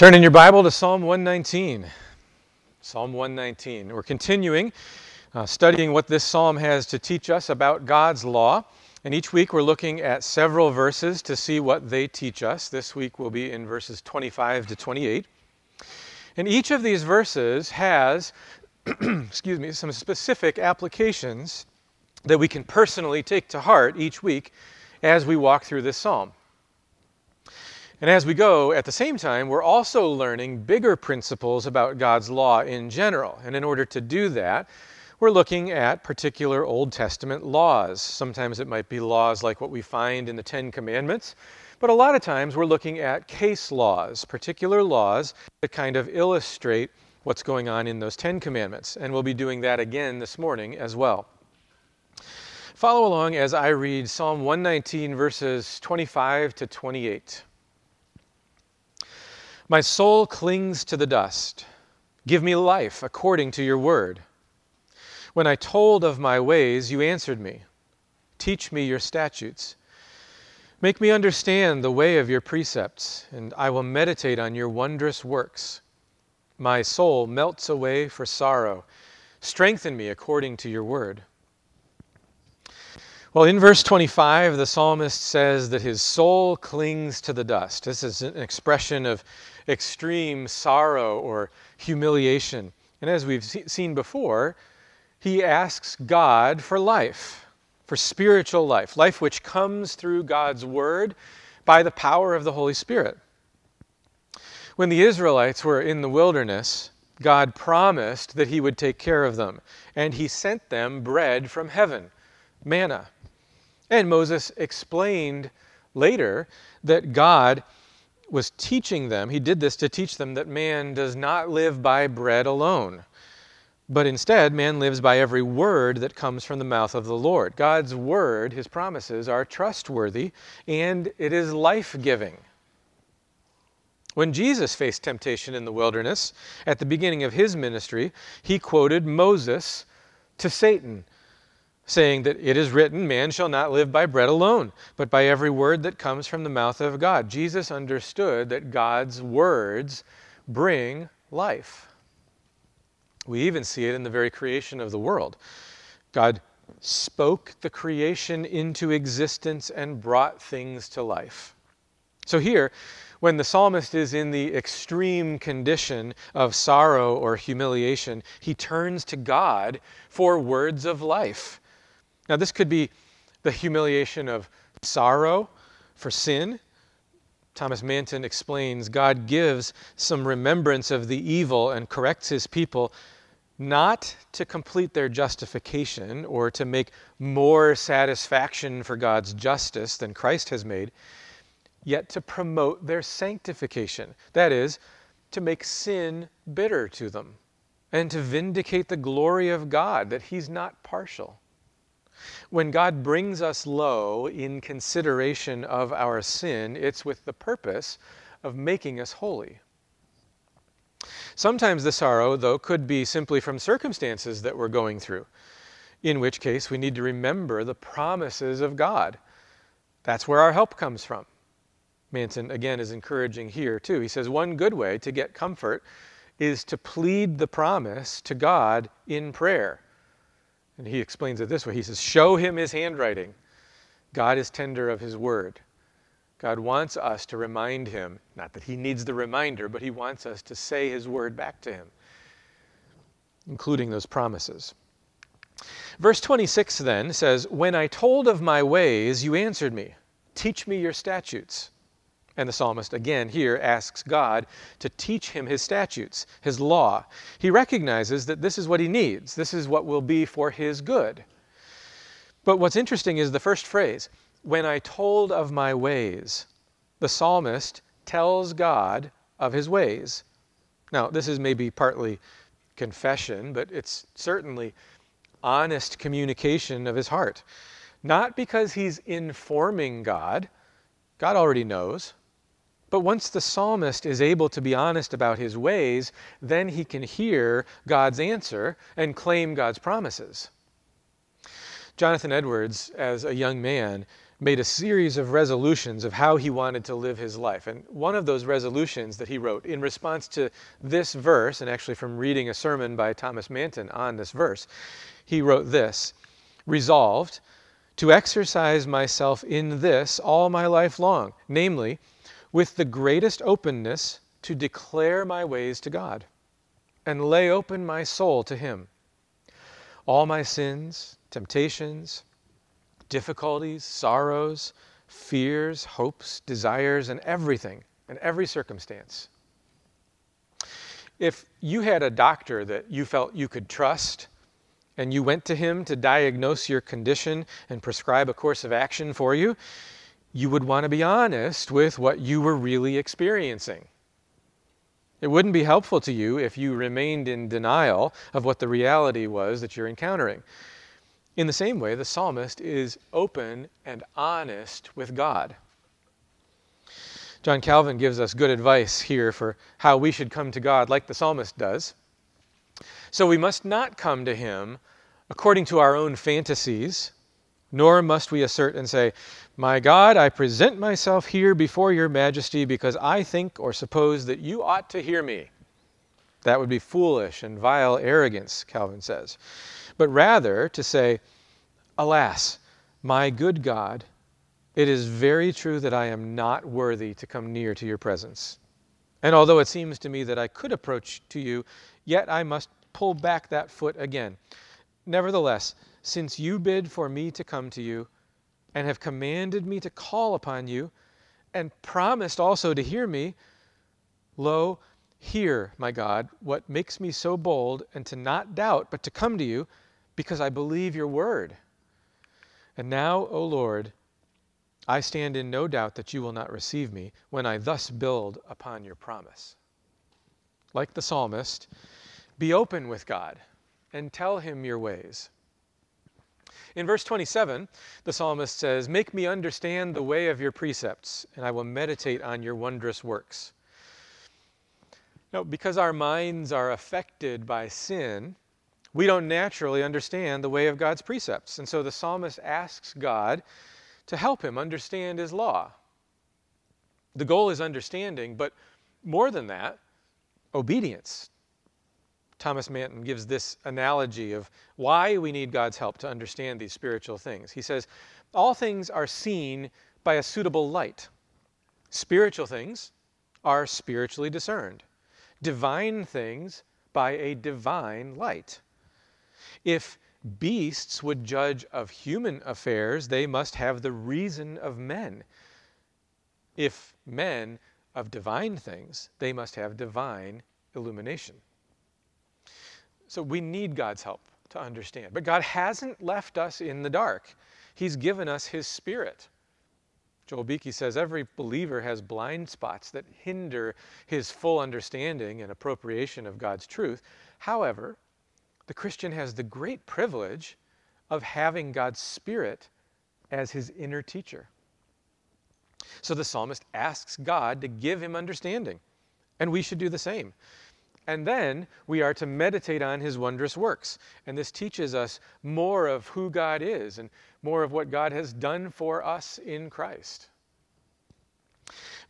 Turn in your Bible to Psalm 119. Psalm 119. We're continuing uh, studying what this psalm has to teach us about God's law. And each week we're looking at several verses to see what they teach us. This week will be in verses 25 to 28. And each of these verses has, excuse me, some specific applications that we can personally take to heart each week as we walk through this psalm. And as we go, at the same time, we're also learning bigger principles about God's law in general. And in order to do that, we're looking at particular Old Testament laws. Sometimes it might be laws like what we find in the Ten Commandments, but a lot of times we're looking at case laws, particular laws that kind of illustrate what's going on in those Ten Commandments. And we'll be doing that again this morning as well. Follow along as I read Psalm 119, verses 25 to 28. My soul clings to the dust. Give me life according to your word. When I told of my ways, you answered me. Teach me your statutes. Make me understand the way of your precepts, and I will meditate on your wondrous works. My soul melts away for sorrow. Strengthen me according to your word. Well, in verse 25, the psalmist says that his soul clings to the dust. This is an expression of extreme sorrow or humiliation. And as we've seen before, he asks God for life, for spiritual life, life which comes through God's word by the power of the Holy Spirit. When the Israelites were in the wilderness, God promised that he would take care of them, and he sent them bread from heaven, manna. And Moses explained later that God was teaching them, he did this to teach them that man does not live by bread alone, but instead, man lives by every word that comes from the mouth of the Lord. God's word, his promises, are trustworthy and it is life giving. When Jesus faced temptation in the wilderness at the beginning of his ministry, he quoted Moses to Satan saying that it is written, Man shall not live by bread alone, but by every word that comes from the mouth of God. Jesus understood that God's words bring life. We even see it in the very creation of the world. God spoke the creation into existence and brought things to life. So here, when the psalmist is in the extreme condition of sorrow or humiliation, he turns to God for words of life. Now, this could be the humiliation of sorrow for sin. Thomas Manton explains God gives some remembrance of the evil and corrects his people not to complete their justification or to make more satisfaction for God's justice than Christ has made, yet to promote their sanctification. That is, to make sin bitter to them and to vindicate the glory of God, that He's not partial. When God brings us low in consideration of our sin, it's with the purpose of making us holy. Sometimes the sorrow, though, could be simply from circumstances that we're going through, in which case we need to remember the promises of God. That's where our help comes from. Manton, again, is encouraging here, too. He says one good way to get comfort is to plead the promise to God in prayer. And he explains it this way He says, Show him his handwriting. God is tender of his word. God wants us to remind him, not that he needs the reminder, but he wants us to say his word back to him, including those promises. Verse 26 then says, When I told of my ways, you answered me. Teach me your statutes. And the psalmist again here asks God to teach him his statutes, his law. He recognizes that this is what he needs, this is what will be for his good. But what's interesting is the first phrase when I told of my ways. The psalmist tells God of his ways. Now, this is maybe partly confession, but it's certainly honest communication of his heart. Not because he's informing God, God already knows. But once the psalmist is able to be honest about his ways, then he can hear God's answer and claim God's promises. Jonathan Edwards, as a young man, made a series of resolutions of how he wanted to live his life. And one of those resolutions that he wrote in response to this verse, and actually from reading a sermon by Thomas Manton on this verse, he wrote this Resolved to exercise myself in this all my life long, namely, with the greatest openness to declare my ways to God and lay open my soul to Him. All my sins, temptations, difficulties, sorrows, fears, hopes, desires, and everything, and every circumstance. If you had a doctor that you felt you could trust, and you went to him to diagnose your condition and prescribe a course of action for you, you would want to be honest with what you were really experiencing. It wouldn't be helpful to you if you remained in denial of what the reality was that you're encountering. In the same way, the psalmist is open and honest with God. John Calvin gives us good advice here for how we should come to God, like the psalmist does. So we must not come to him according to our own fantasies, nor must we assert and say, My God, I present myself here before your majesty because I think or suppose that you ought to hear me. That would be foolish and vile arrogance, Calvin says but rather to say, Alas, my good God, it is very true that I am not worthy to come near to your presence. And although it seems to me that I could approach to you, yet I must pull back that foot again. Nevertheless, since you bid for me to come to you, and have commanded me to call upon you, and promised also to hear me, lo, hear, my God, what makes me so bold, and to not doubt, but to come to you, because I believe your word. And now, O Lord, I stand in no doubt that you will not receive me when I thus build upon your promise. Like the psalmist, be open with God and tell him your ways. In verse 27, the psalmist says, Make me understand the way of your precepts, and I will meditate on your wondrous works. Now, because our minds are affected by sin, we don't naturally understand the way of God's precepts. And so the psalmist asks God to help him understand his law. The goal is understanding, but more than that, obedience. Thomas Manton gives this analogy of why we need God's help to understand these spiritual things. He says, All things are seen by a suitable light. Spiritual things are spiritually discerned, divine things by a divine light. If beasts would judge of human affairs, they must have the reason of men. If men of divine things, they must have divine illumination. So we need God's help to understand. But God hasn't left us in the dark, He's given us His Spirit. Joel Beeke says every believer has blind spots that hinder his full understanding and appropriation of God's truth. However, the Christian has the great privilege of having God's Spirit as his inner teacher. So the psalmist asks God to give him understanding, and we should do the same. And then we are to meditate on his wondrous works. And this teaches us more of who God is and more of what God has done for us in Christ.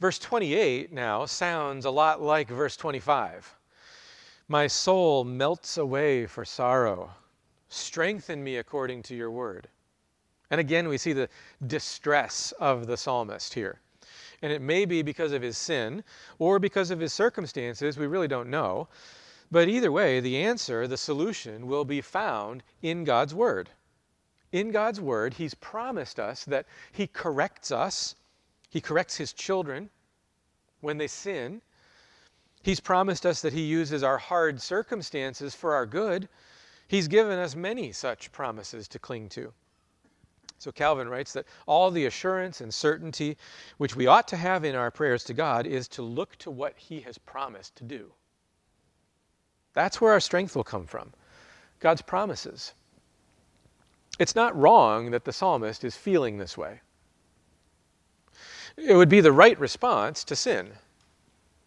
Verse 28 now sounds a lot like verse 25. My soul melts away for sorrow. Strengthen me according to your word. And again, we see the distress of the psalmist here. And it may be because of his sin or because of his circumstances, we really don't know. But either way, the answer, the solution, will be found in God's Word. In God's Word, He's promised us that He corrects us, He corrects His children when they sin, He's promised us that He uses our hard circumstances for our good. He's given us many such promises to cling to. So Calvin writes that all the assurance and certainty which we ought to have in our prayers to God is to look to what He has promised to do. That's where our strength will come from God's promises. It's not wrong that the psalmist is feeling this way. It would be the right response to sin.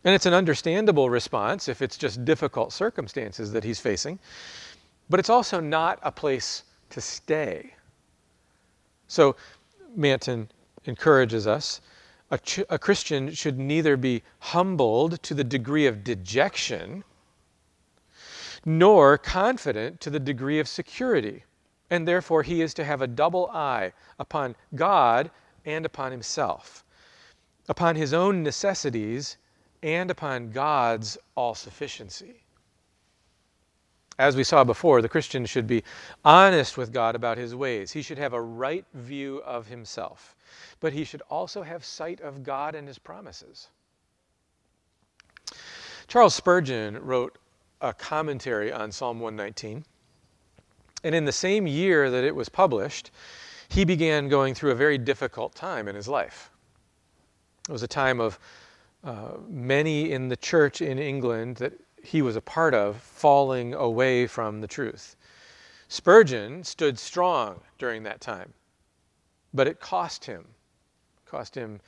And it's an understandable response if it's just difficult circumstances that he's facing. But it's also not a place to stay. So Manton encourages us a, ch- a Christian should neither be humbled to the degree of dejection nor confident to the degree of security. And therefore, he is to have a double eye upon God and upon himself, upon his own necessities and upon God's all sufficiency. As we saw before, the Christian should be honest with God about his ways. He should have a right view of himself, but he should also have sight of God and his promises. Charles Spurgeon wrote a commentary on Psalm 119. And in the same year that it was published, he began going through a very difficult time in his life. It was a time of uh, many in the church in England that he was a part of falling away from the truth. Spurgeon stood strong during that time, but it cost him. It cost him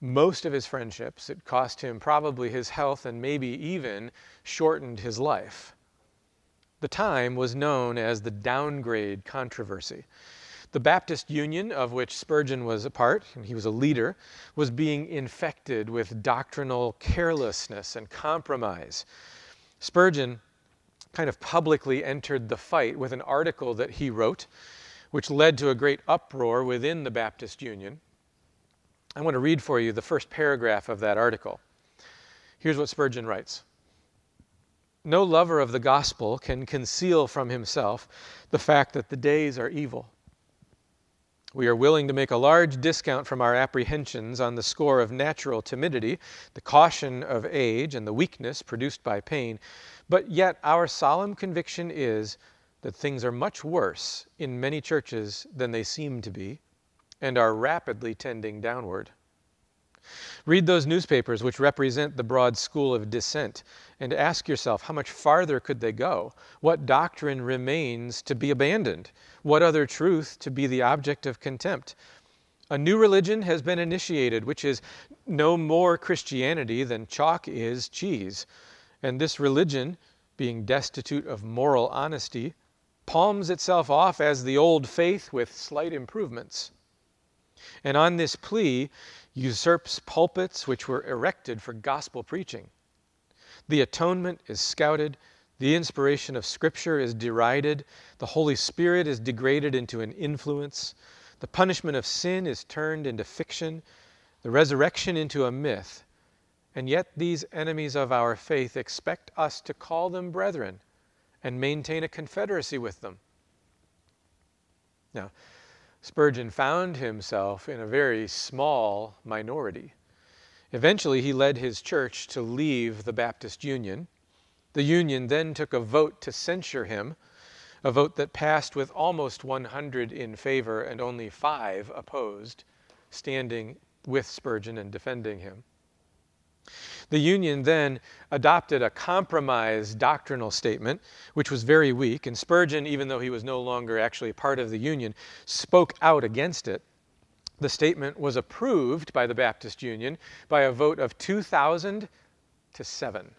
most of his friendships. It cost him probably his health and maybe even shortened his life. The time was known as the downgrade controversy. The Baptist Union, of which Spurgeon was a part, and he was a leader, was being infected with doctrinal carelessness and compromise. Spurgeon kind of publicly entered the fight with an article that he wrote, which led to a great uproar within the Baptist Union. I want to read for you the first paragraph of that article. Here's what Spurgeon writes No lover of the gospel can conceal from himself the fact that the days are evil. We are willing to make a large discount from our apprehensions on the score of natural timidity, the caution of age, and the weakness produced by pain, but yet our solemn conviction is that things are much worse in many churches than they seem to be, and are rapidly tending downward. Read those newspapers which represent the broad school of dissent and ask yourself how much farther could they go? What doctrine remains to be abandoned? What other truth to be the object of contempt? A new religion has been initiated, which is no more Christianity than chalk is cheese. And this religion, being destitute of moral honesty, palms itself off as the old faith with slight improvements. And on this plea, usurps pulpits which were erected for gospel preaching. The atonement is scouted, the inspiration of Scripture is derided, the Holy Spirit is degraded into an influence, the punishment of sin is turned into fiction, the resurrection into a myth. And yet, these enemies of our faith expect us to call them brethren and maintain a confederacy with them. Now, Spurgeon found himself in a very small minority. Eventually, he led his church to leave the Baptist Union. The Union then took a vote to censure him, a vote that passed with almost 100 in favor and only five opposed, standing with Spurgeon and defending him. The Union then adopted a compromise doctrinal statement, which was very weak, and Spurgeon, even though he was no longer actually part of the Union, spoke out against it. The statement was approved by the Baptist Union by a vote of 2,000 to 7.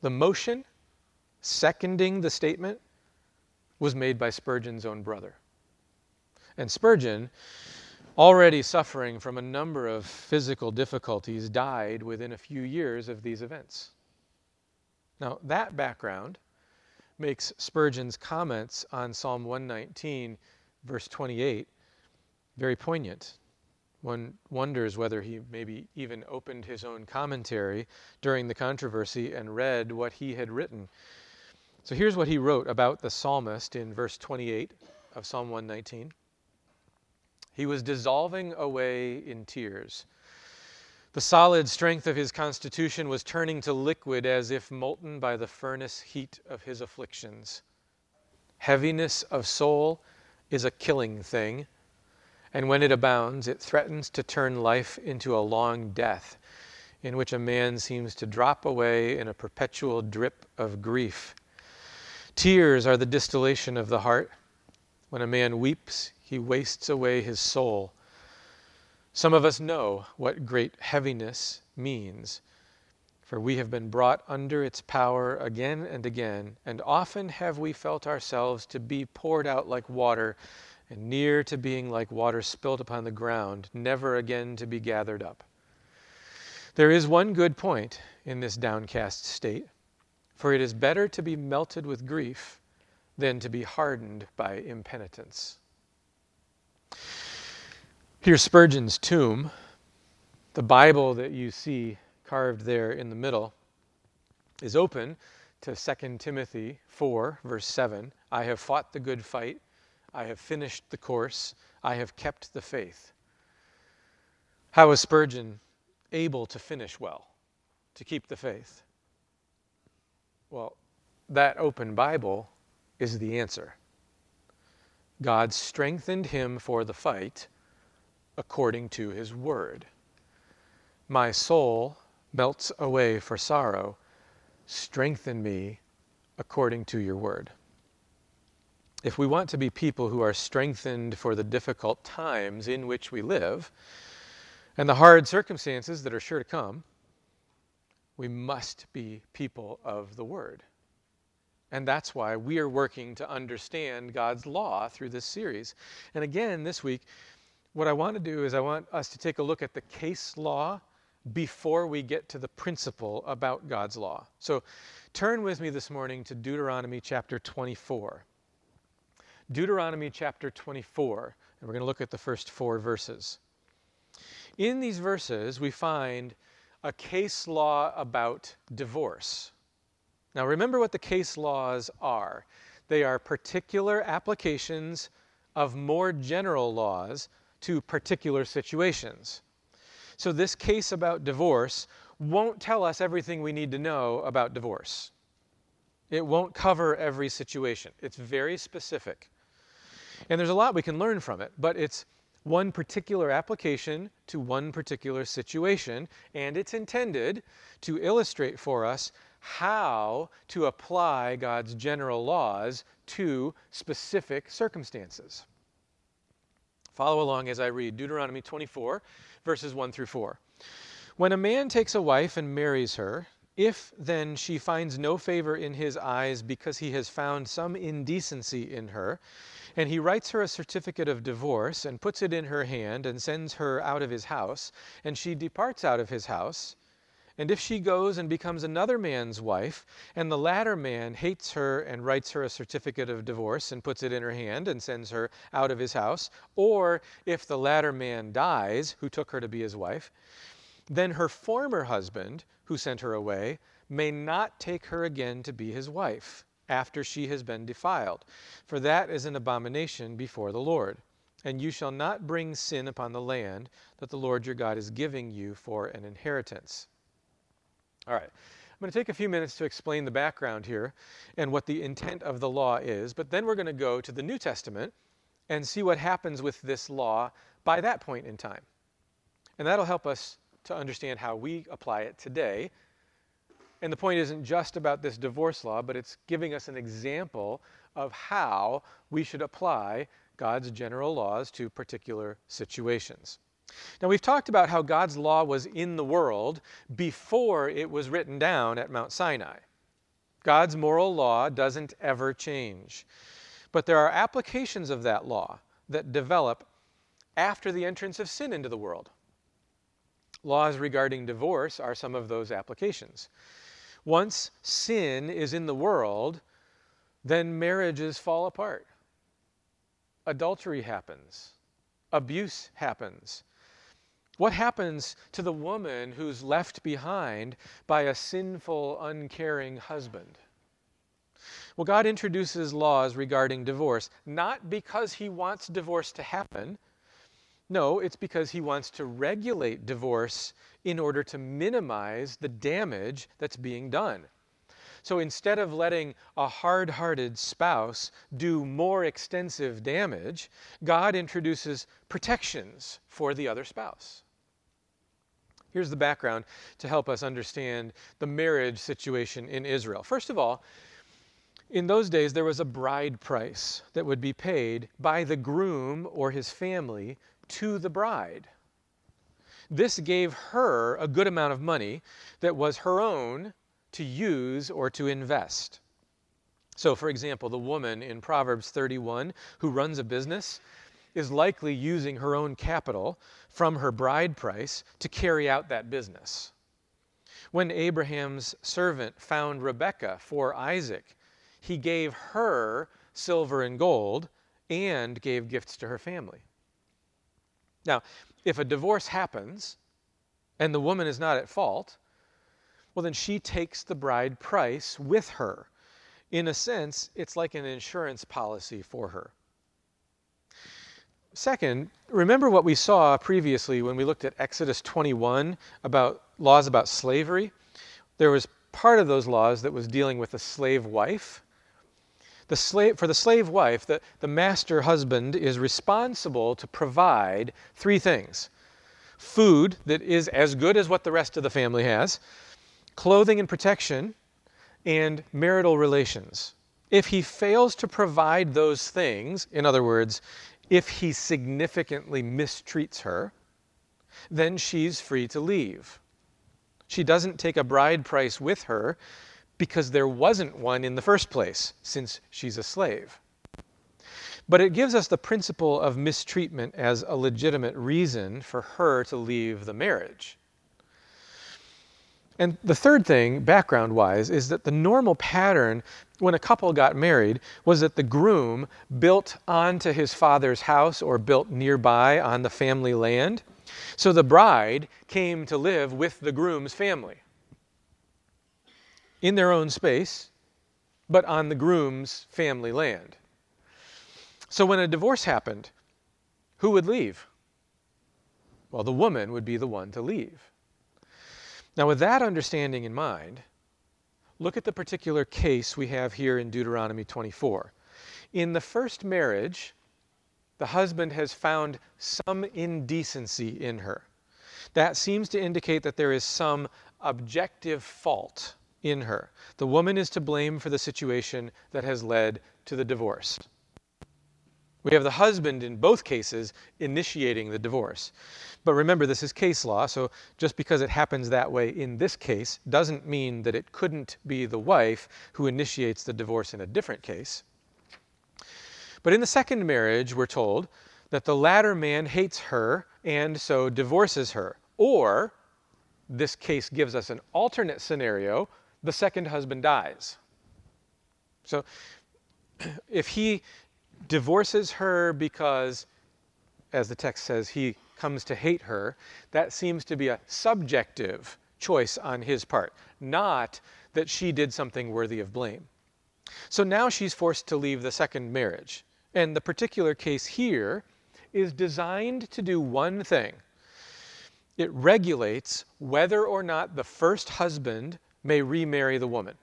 The motion seconding the statement was made by Spurgeon's own brother. And Spurgeon already suffering from a number of physical difficulties, died within a few years of these events. Now, that background makes Spurgeon's comments on Psalm 119, verse 28, very poignant. One wonders whether he maybe even opened his own commentary during the controversy and read what he had written. So here's what he wrote about the psalmist in verse 28 of Psalm 119. He was dissolving away in tears. The solid strength of his constitution was turning to liquid as if molten by the furnace heat of his afflictions. Heaviness of soul is a killing thing, and when it abounds, it threatens to turn life into a long death in which a man seems to drop away in a perpetual drip of grief. Tears are the distillation of the heart. When a man weeps, he wastes away his soul. Some of us know what great heaviness means, for we have been brought under its power again and again, and often have we felt ourselves to be poured out like water and near to being like water spilt upon the ground, never again to be gathered up. There is one good point in this downcast state, for it is better to be melted with grief than to be hardened by impenitence. Here's Spurgeon's tomb, the Bible that you see carved there in the middle is open to 2 Timothy 4, verse 7. I have fought the good fight. I have finished the course. I have kept the faith. How was Spurgeon able to finish well, to keep the faith? Well, that open Bible is the answer. God strengthened him for the fight according to his word. My soul melts away for sorrow. Strengthen me according to your word. If we want to be people who are strengthened for the difficult times in which we live and the hard circumstances that are sure to come, we must be people of the word. And that's why we are working to understand God's law through this series. And again, this week, what I want to do is I want us to take a look at the case law before we get to the principle about God's law. So turn with me this morning to Deuteronomy chapter 24. Deuteronomy chapter 24, and we're going to look at the first four verses. In these verses, we find a case law about divorce. Now, remember what the case laws are they are particular applications of more general laws to particular situations. So, this case about divorce won't tell us everything we need to know about divorce. It won't cover every situation. It's very specific. And there's a lot we can learn from it, but it's one particular application to one particular situation, and it's intended to illustrate for us how to apply God's general laws to specific circumstances. Follow along as I read Deuteronomy 24, verses 1 through 4. When a man takes a wife and marries her, if then she finds no favor in his eyes because he has found some indecency in her, and he writes her a certificate of divorce, and puts it in her hand, and sends her out of his house, and she departs out of his house. And if she goes and becomes another man's wife, and the latter man hates her and writes her a certificate of divorce and puts it in her hand and sends her out of his house, or if the latter man dies, who took her to be his wife, then her former husband, who sent her away, may not take her again to be his wife after she has been defiled, for that is an abomination before the Lord. And you shall not bring sin upon the land that the Lord your God is giving you for an inheritance. All right. I'm going to take a few minutes to explain the background here and what the intent of the law is, but then we're going to go to the New Testament and see what happens with this law by that point in time. And that'll help us to understand how we apply it today and the point isn't just about this divorce law, but it's giving us an example of how we should apply God's general laws to particular situations. Now, we've talked about how God's law was in the world before it was written down at Mount Sinai. God's moral law doesn't ever change. But there are applications of that law that develop after the entrance of sin into the world. Laws regarding divorce are some of those applications. Once sin is in the world, then marriages fall apart. Adultery happens, abuse happens. What happens to the woman who's left behind by a sinful, uncaring husband? Well, God introduces laws regarding divorce, not because He wants divorce to happen. No, it's because He wants to regulate divorce in order to minimize the damage that's being done. So instead of letting a hard hearted spouse do more extensive damage, God introduces protections for the other spouse. Here's the background to help us understand the marriage situation in Israel. First of all, in those days, there was a bride price that would be paid by the groom or his family to the bride. This gave her a good amount of money that was her own to use or to invest. So, for example, the woman in Proverbs 31 who runs a business is likely using her own capital from her bride price to carry out that business. When Abraham's servant found Rebekah for Isaac, he gave her silver and gold and gave gifts to her family. Now, if a divorce happens and the woman is not at fault, well, then she takes the bride price with her. In a sense, it's like an insurance policy for her. Second, remember what we saw previously when we looked at Exodus 21 about laws about slavery? There was part of those laws that was dealing with a slave wife. The slave, for the slave wife, the, the master husband is responsible to provide three things food that is as good as what the rest of the family has, clothing and protection, and marital relations. If he fails to provide those things, in other words, if he significantly mistreats her, then she's free to leave. She doesn't take a bride price with her because there wasn't one in the first place, since she's a slave. But it gives us the principle of mistreatment as a legitimate reason for her to leave the marriage. And the third thing, background wise, is that the normal pattern when a couple got married was that the groom built onto his father's house or built nearby on the family land. So the bride came to live with the groom's family in their own space, but on the groom's family land. So when a divorce happened, who would leave? Well, the woman would be the one to leave. Now, with that understanding in mind, look at the particular case we have here in Deuteronomy 24. In the first marriage, the husband has found some indecency in her. That seems to indicate that there is some objective fault in her. The woman is to blame for the situation that has led to the divorce. We have the husband in both cases initiating the divorce. But remember, this is case law, so just because it happens that way in this case doesn't mean that it couldn't be the wife who initiates the divorce in a different case. But in the second marriage, we're told that the latter man hates her and so divorces her. Or, this case gives us an alternate scenario the second husband dies. So, if he divorces her because, as the text says, he comes to hate her, that seems to be a subjective choice on his part, not that she did something worthy of blame. So now she's forced to leave the second marriage. And the particular case here is designed to do one thing it regulates whether or not the first husband may remarry the woman.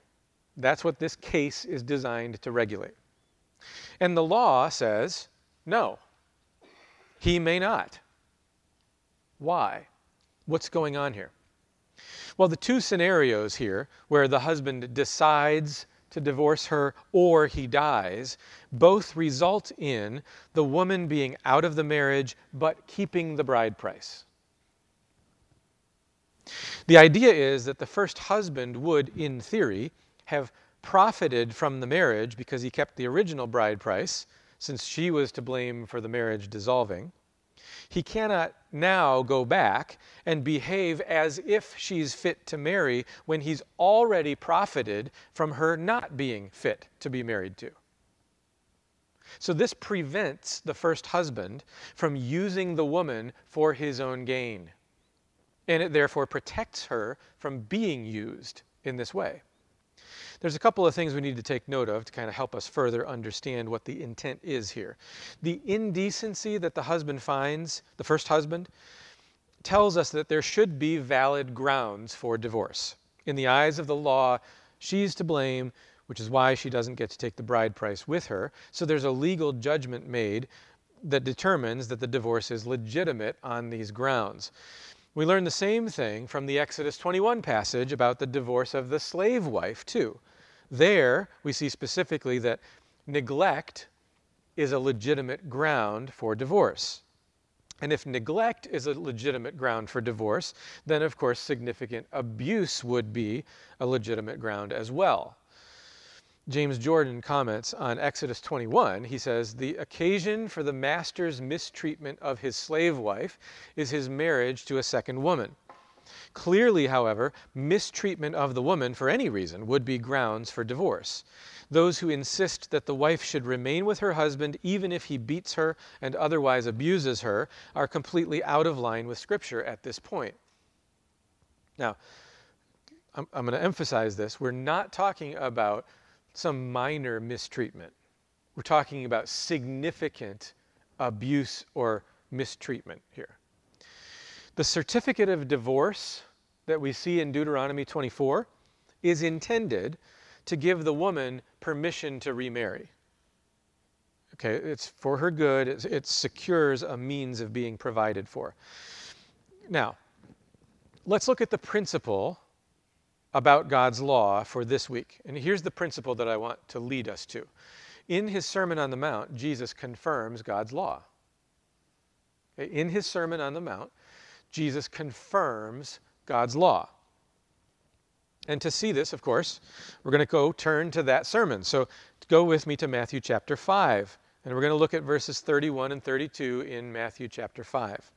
That's what this case is designed to regulate. And the law says no, he may not. Why? What's going on here? Well, the two scenarios here, where the husband decides to divorce her or he dies, both result in the woman being out of the marriage but keeping the bride price. The idea is that the first husband would, in theory, have profited from the marriage because he kept the original bride price, since she was to blame for the marriage dissolving. He cannot now go back and behave as if she's fit to marry when he's already profited from her not being fit to be married to. So, this prevents the first husband from using the woman for his own gain. And it therefore protects her from being used in this way. There's a couple of things we need to take note of to kind of help us further understand what the intent is here. The indecency that the husband finds, the first husband, tells us that there should be valid grounds for divorce. In the eyes of the law, she's to blame, which is why she doesn't get to take the bride price with her. So there's a legal judgment made that determines that the divorce is legitimate on these grounds. We learn the same thing from the Exodus 21 passage about the divorce of the slave wife, too. There, we see specifically that neglect is a legitimate ground for divorce. And if neglect is a legitimate ground for divorce, then of course significant abuse would be a legitimate ground as well. James Jordan comments on Exodus 21. He says, The occasion for the master's mistreatment of his slave wife is his marriage to a second woman. Clearly, however, mistreatment of the woman for any reason would be grounds for divorce. Those who insist that the wife should remain with her husband even if he beats her and otherwise abuses her are completely out of line with Scripture at this point. Now, I'm, I'm going to emphasize this. We're not talking about some minor mistreatment. We're talking about significant abuse or mistreatment here. The certificate of divorce that we see in Deuteronomy 24 is intended to give the woman permission to remarry. Okay, it's for her good, it, it secures a means of being provided for. Now, let's look at the principle about God's law for this week. And here's the principle that I want to lead us to. In his Sermon on the Mount, Jesus confirms God's law. In his Sermon on the Mount, Jesus confirms God's law. And to see this, of course, we're going to go turn to that sermon. So go with me to Matthew chapter 5. And we're going to look at verses 31 and 32 in Matthew chapter 5.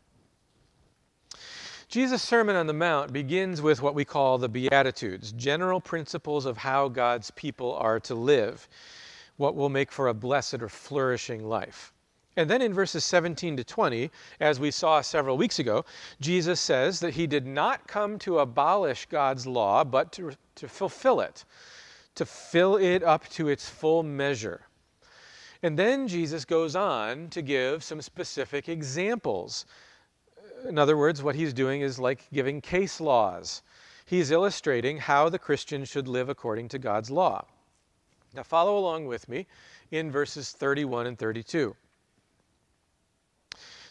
Jesus' Sermon on the Mount begins with what we call the Beatitudes, general principles of how God's people are to live, what will make for a blessed or flourishing life. And then in verses 17 to 20, as we saw several weeks ago, Jesus says that he did not come to abolish God's law, but to, to fulfill it, to fill it up to its full measure. And then Jesus goes on to give some specific examples in other words, what he's doing is like giving case laws. He's illustrating how the Christian should live according to God's law. Now, follow along with me in verses 31 and 32.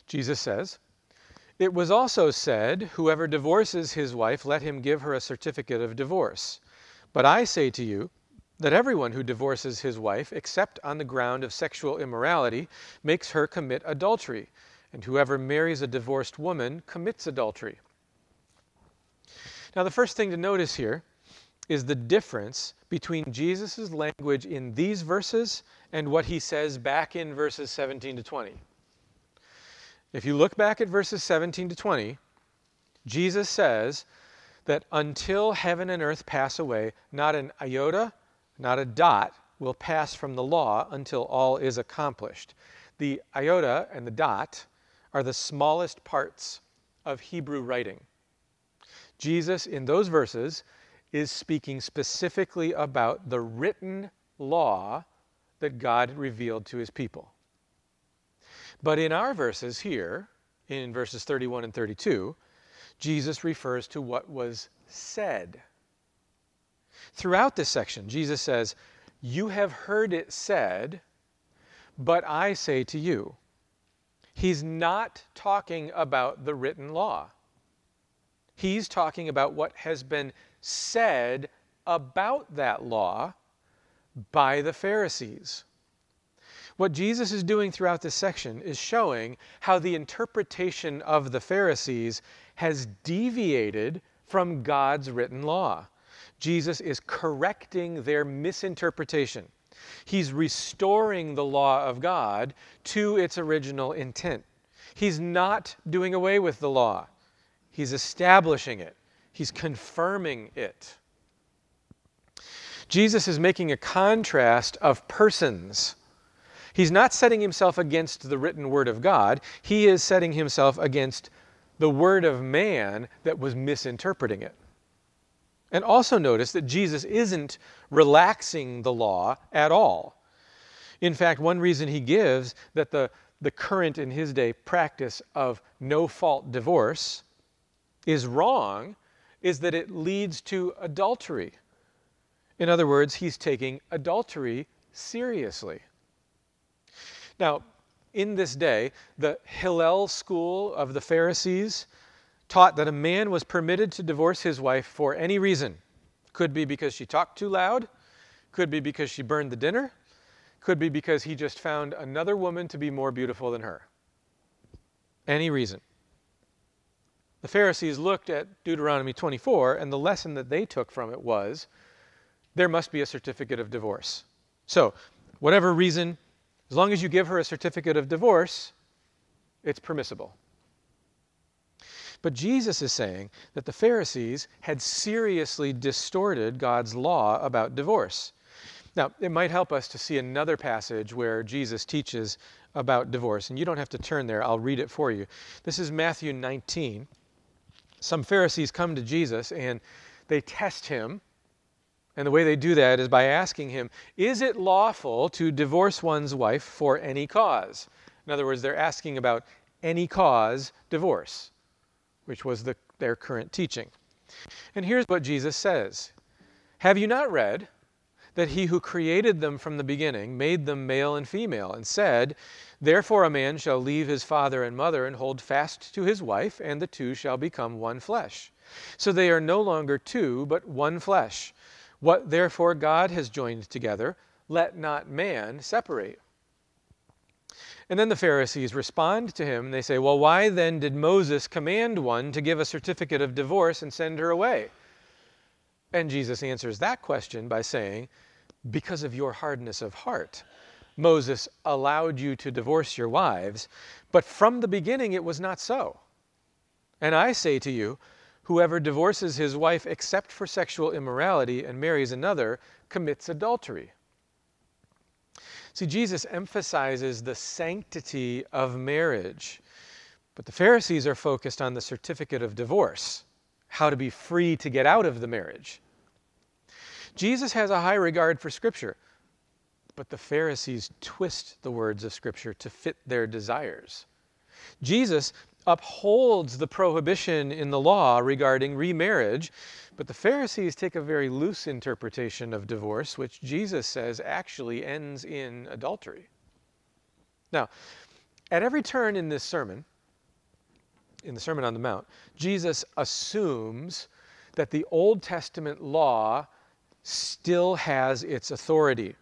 Jesus says, It was also said, Whoever divorces his wife, let him give her a certificate of divorce. But I say to you, that everyone who divorces his wife, except on the ground of sexual immorality, makes her commit adultery and whoever marries a divorced woman commits adultery. Now, the first thing to notice here is the difference between Jesus' language in these verses and what he says back in verses 17 to 20. If you look back at verses 17 to 20, Jesus says that until heaven and earth pass away, not an iota, not a dot will pass from the law until all is accomplished. The iota and the dot are the smallest parts of Hebrew writing. Jesus, in those verses, is speaking specifically about the written law that God revealed to his people. But in our verses here, in verses 31 and 32, Jesus refers to what was said. Throughout this section, Jesus says, You have heard it said, but I say to you. He's not talking about the written law. He's talking about what has been said about that law by the Pharisees. What Jesus is doing throughout this section is showing how the interpretation of the Pharisees has deviated from God's written law. Jesus is correcting their misinterpretation. He's restoring the law of God to its original intent. He's not doing away with the law, He's establishing it, He's confirming it. Jesus is making a contrast of persons. He's not setting himself against the written word of God, he is setting himself against the word of man that was misinterpreting it. And also notice that Jesus isn't relaxing the law at all. In fact, one reason he gives that the, the current in his day practice of no fault divorce is wrong is that it leads to adultery. In other words, he's taking adultery seriously. Now, in this day, the Hillel school of the Pharisees taught that a man was permitted to divorce his wife for any reason. Could be because she talked too loud, could be because she burned the dinner, could be because he just found another woman to be more beautiful than her. Any reason. The Pharisees looked at Deuteronomy 24, and the lesson that they took from it was there must be a certificate of divorce. So, whatever reason, as long as you give her a certificate of divorce, it's permissible. But Jesus is saying that the Pharisees had seriously distorted God's law about divorce. Now, it might help us to see another passage where Jesus teaches about divorce. And you don't have to turn there, I'll read it for you. This is Matthew 19. Some Pharisees come to Jesus and they test him. And the way they do that is by asking him, Is it lawful to divorce one's wife for any cause? In other words, they're asking about any cause divorce which was the, their current teaching. And here's what Jesus says Have you not read that he who created them from the beginning made them male and female, and said, Therefore a man shall leave his father and mother and hold fast to his wife, and the two shall become one flesh. So they are no longer two, but one flesh. What therefore God has joined together, let not man separate. And then the Pharisees respond to him. They say, Well, why then did Moses command one to give a certificate of divorce and send her away? And Jesus answers that question by saying, Because of your hardness of heart. Moses allowed you to divorce your wives, but from the beginning it was not so. And I say to you, whoever divorces his wife except for sexual immorality and marries another commits adultery. See, Jesus emphasizes the sanctity of marriage, but the Pharisees are focused on the certificate of divorce, how to be free to get out of the marriage. Jesus has a high regard for Scripture, but the Pharisees twist the words of Scripture to fit their desires. Jesus upholds the prohibition in the law regarding remarriage, but the Pharisees take a very loose interpretation of divorce, which Jesus says actually ends in adultery. Now, at every turn in this sermon, in the Sermon on the Mount, Jesus assumes that the Old Testament law still has its authority.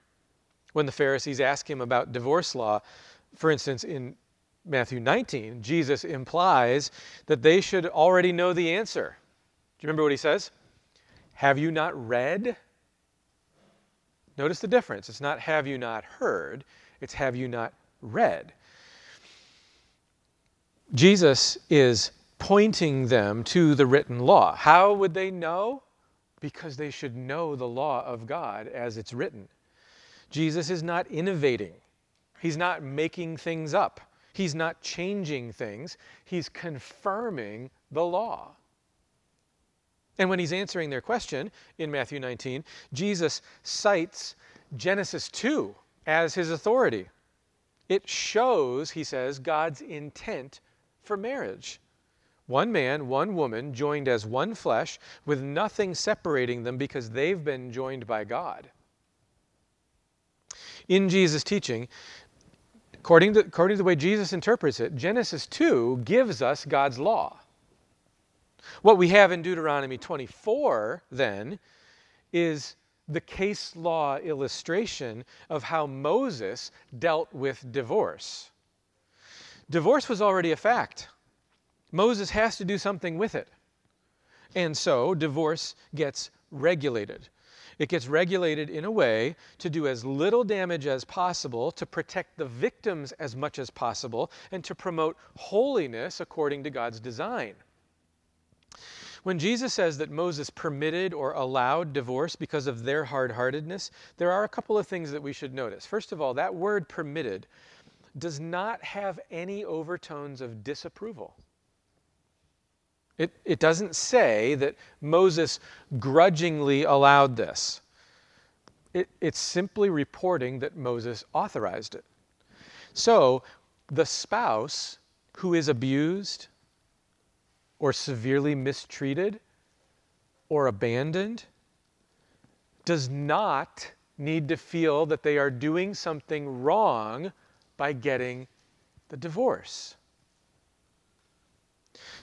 When the Pharisees ask him about divorce law, for instance, in Matthew 19, Jesus implies that they should already know the answer. Do you remember what he says? Have you not read? Notice the difference. It's not have you not heard, it's have you not read. Jesus is pointing them to the written law. How would they know? Because they should know the law of God as it's written. Jesus is not innovating, he's not making things up. He's not changing things, he's confirming the law. And when he's answering their question in Matthew 19, Jesus cites Genesis 2 as his authority. It shows, he says, God's intent for marriage. One man, one woman, joined as one flesh, with nothing separating them because they've been joined by God. In Jesus' teaching, According to, according to the way Jesus interprets it, Genesis 2 gives us God's law. What we have in Deuteronomy 24, then, is the case law illustration of how Moses dealt with divorce. Divorce was already a fact. Moses has to do something with it. And so divorce gets regulated. It gets regulated in a way to do as little damage as possible, to protect the victims as much as possible, and to promote holiness according to God's design. When Jesus says that Moses permitted or allowed divorce because of their hard heartedness, there are a couple of things that we should notice. First of all, that word permitted does not have any overtones of disapproval. It, it doesn't say that Moses grudgingly allowed this. It, it's simply reporting that Moses authorized it. So, the spouse who is abused or severely mistreated or abandoned does not need to feel that they are doing something wrong by getting the divorce.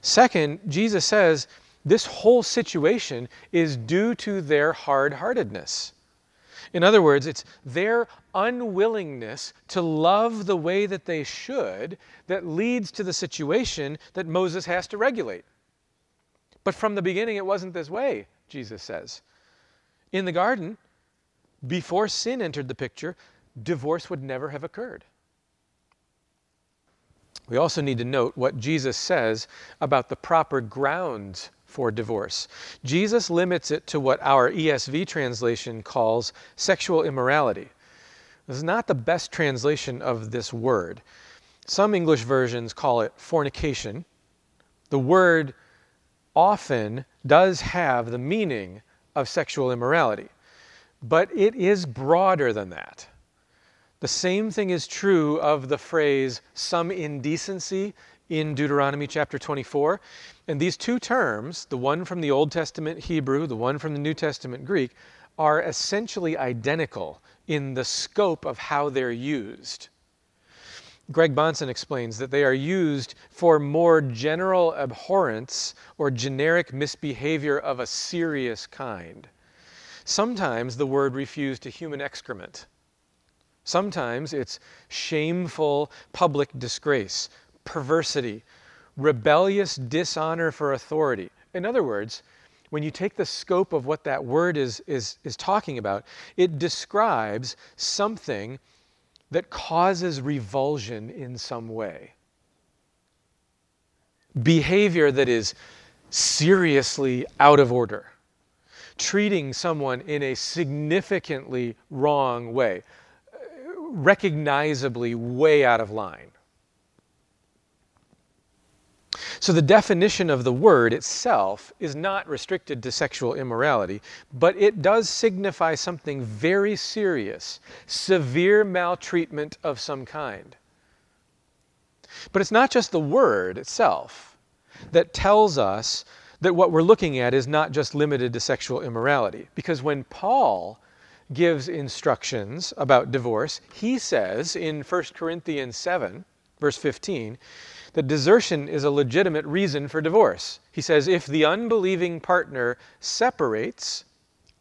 Second, Jesus says this whole situation is due to their hard heartedness. In other words, it's their unwillingness to love the way that they should that leads to the situation that Moses has to regulate. But from the beginning, it wasn't this way, Jesus says. In the garden, before sin entered the picture, divorce would never have occurred. We also need to note what Jesus says about the proper grounds for divorce. Jesus limits it to what our ESV translation calls sexual immorality. This is not the best translation of this word. Some English versions call it fornication. The word often does have the meaning of sexual immorality, but it is broader than that. The same thing is true of the phrase some indecency in Deuteronomy chapter 24. And these two terms, the one from the Old Testament Hebrew, the one from the New Testament Greek, are essentially identical in the scope of how they're used. Greg Bahnsen explains that they are used for more general abhorrence or generic misbehavior of a serious kind. Sometimes the word refers to human excrement. Sometimes it's shameful public disgrace, perversity, rebellious dishonor for authority. In other words, when you take the scope of what that word is, is, is talking about, it describes something that causes revulsion in some way. Behavior that is seriously out of order. Treating someone in a significantly wrong way recognizably way out of line. So the definition of the word itself is not restricted to sexual immorality, but it does signify something very serious severe maltreatment of some kind. But it's not just the word itself that tells us that what we're looking at is not just limited to sexual immorality. Because when Paul gives instructions about divorce. He says in 1 Corinthians 7, verse 15, that desertion is a legitimate reason for divorce. He says, if the unbelieving partner separates,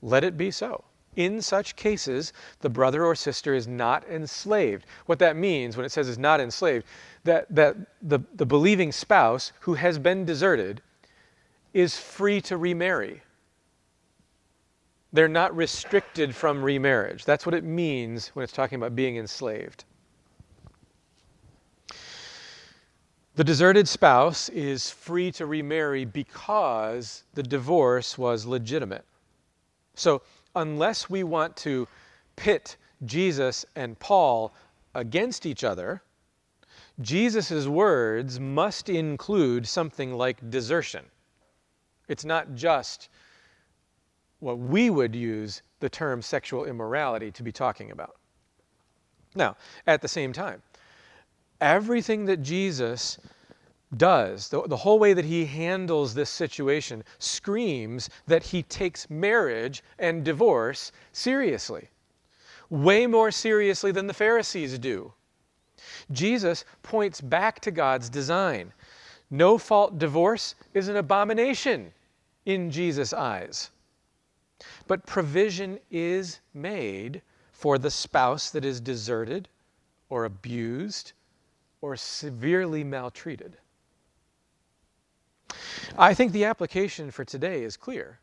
let it be so. In such cases, the brother or sister is not enslaved. What that means when it says is not enslaved, that, that the, the believing spouse who has been deserted is free to remarry. They're not restricted from remarriage. That's what it means when it's talking about being enslaved. The deserted spouse is free to remarry because the divorce was legitimate. So, unless we want to pit Jesus and Paul against each other, Jesus' words must include something like desertion. It's not just what we would use the term sexual immorality to be talking about. Now, at the same time, everything that Jesus does, the, the whole way that he handles this situation, screams that he takes marriage and divorce seriously. Way more seriously than the Pharisees do. Jesus points back to God's design. No fault divorce is an abomination in Jesus' eyes. But provision is made for the spouse that is deserted or abused or severely maltreated. I think the application for today is clear.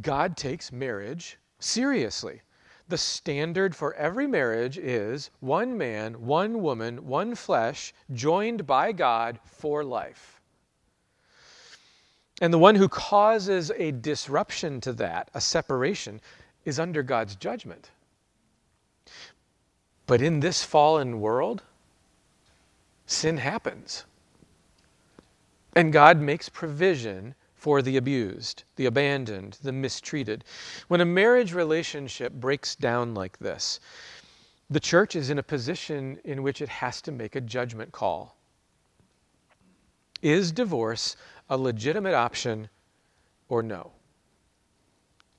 God takes marriage seriously. The standard for every marriage is one man, one woman, one flesh, joined by God for life. And the one who causes a disruption to that, a separation, is under God's judgment. But in this fallen world, sin happens. And God makes provision for the abused, the abandoned, the mistreated. When a marriage relationship breaks down like this, the church is in a position in which it has to make a judgment call. Is divorce a legitimate option or no.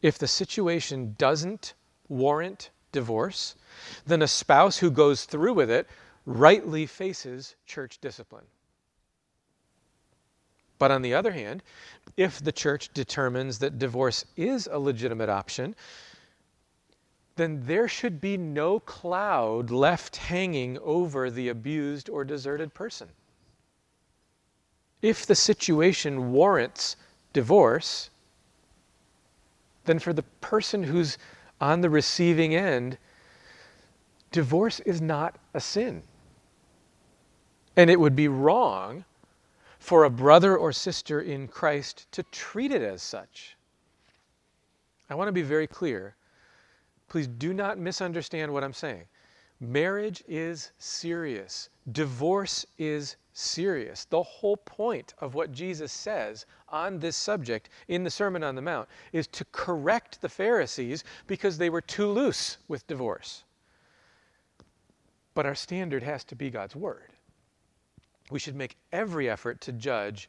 If the situation doesn't warrant divorce, then a spouse who goes through with it rightly faces church discipline. But on the other hand, if the church determines that divorce is a legitimate option, then there should be no cloud left hanging over the abused or deserted person if the situation warrants divorce, then for the person who's on the receiving end, divorce is not a sin. And it would be wrong for a brother or sister in Christ to treat it as such. I want to be very clear. Please do not misunderstand what I'm saying. Marriage is serious. Divorce is serious. The whole point of what Jesus says on this subject in the Sermon on the Mount is to correct the Pharisees because they were too loose with divorce. But our standard has to be God's Word. We should make every effort to judge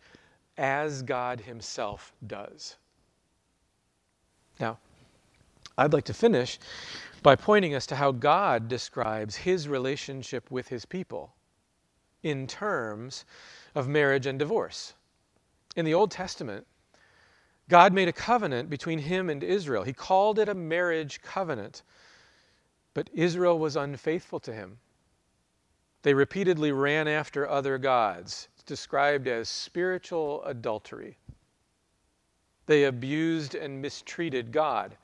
as God Himself does. Now, I'd like to finish by pointing us to how God describes His relationship with His people in terms of marriage and divorce. In the Old Testament, God made a covenant between him and Israel. He called it a marriage covenant, but Israel was unfaithful to him. They repeatedly ran after other gods. It's described as spiritual adultery. They abused and mistreated God.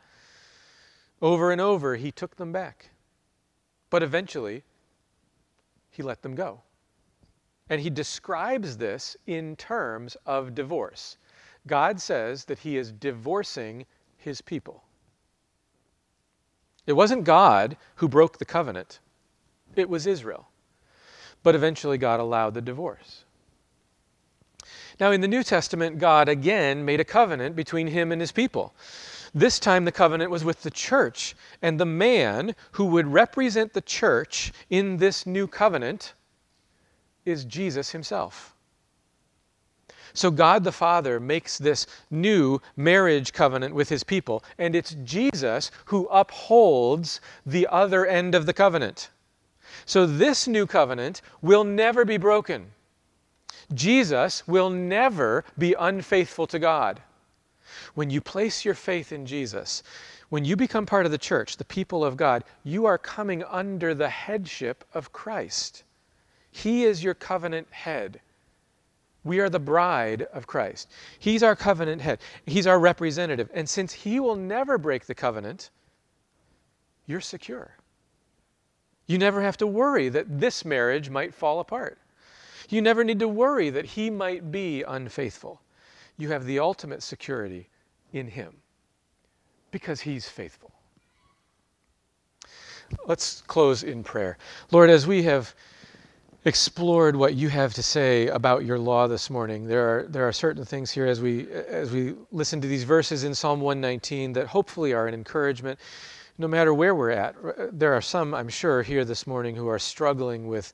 Over and over, he took them back. But eventually, he let them go. And he describes this in terms of divorce. God says that he is divorcing his people. It wasn't God who broke the covenant, it was Israel. But eventually, God allowed the divorce. Now, in the New Testament, God again made a covenant between him and his people. This time, the covenant was with the church, and the man who would represent the church in this new covenant is Jesus himself. So God the Father makes this new marriage covenant with his people, and it's Jesus who upholds the other end of the covenant. So this new covenant will never be broken. Jesus will never be unfaithful to God. When you place your faith in Jesus, when you become part of the church, the people of God, you are coming under the headship of Christ. He is your covenant head. We are the bride of Christ. He's our covenant head. He's our representative. And since He will never break the covenant, you're secure. You never have to worry that this marriage might fall apart. You never need to worry that He might be unfaithful. You have the ultimate security in Him because He's faithful. Let's close in prayer. Lord, as we have explored what you have to say about your law this morning. There are, there are certain things here as we, as we listen to these verses in Psalm 119 that hopefully are an encouragement no matter where we're at. There are some, I'm sure, here this morning who are struggling with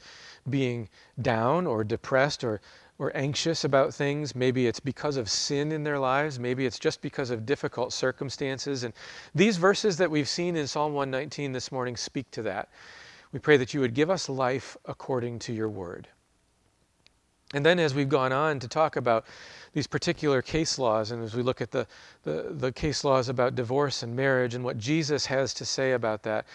being down or depressed or, or anxious about things. Maybe it's because of sin in their lives. Maybe it's just because of difficult circumstances. And these verses that we've seen in Psalm 119 this morning speak to that. We pray that you would give us life according to your word. And then, as we've gone on to talk about these particular case laws, and as we look at the, the, the, case laws about divorce and marriage and what Jesus has to say about that,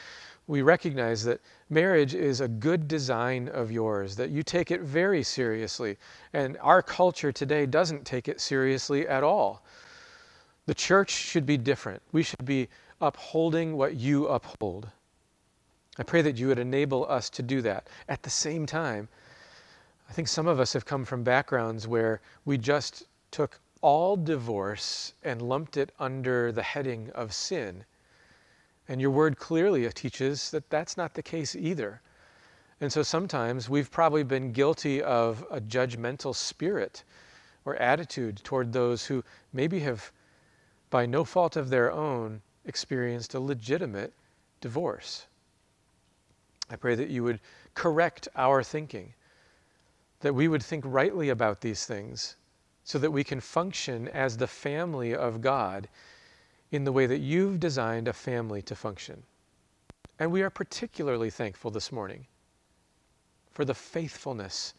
we recognize that marriage is a good design of yours, that you take it very seriously. And our culture today doesn't take it seriously at all. The church should be different. We should be upholding what you uphold. I pray that you would enable us to do that. At the same time, I think some of us have come from backgrounds where we just took all divorce and lumped it under the heading of sin. And your word clearly teaches that that's not the case either. And so sometimes we've probably been guilty of a judgmental spirit or attitude toward those who maybe have, by no fault of their own, experienced a legitimate divorce. I pray that you would correct our thinking, that we would think rightly about these things, so that we can function as the family of God in the way that you've designed a family to function. And we are particularly thankful this morning for the faithfulness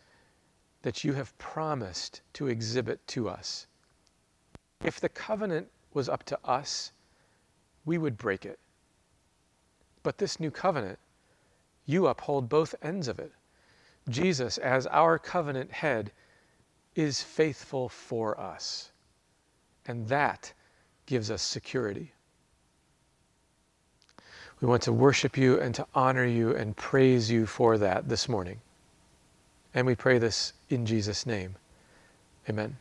that you have promised to exhibit to us. If the covenant was up to us, we would break it. But this new covenant you uphold both ends of it. Jesus, as our covenant head, is faithful for us. And that gives us security. We want to worship you and to honor you and praise you for that this morning. And we pray this in Jesus' name. Amen.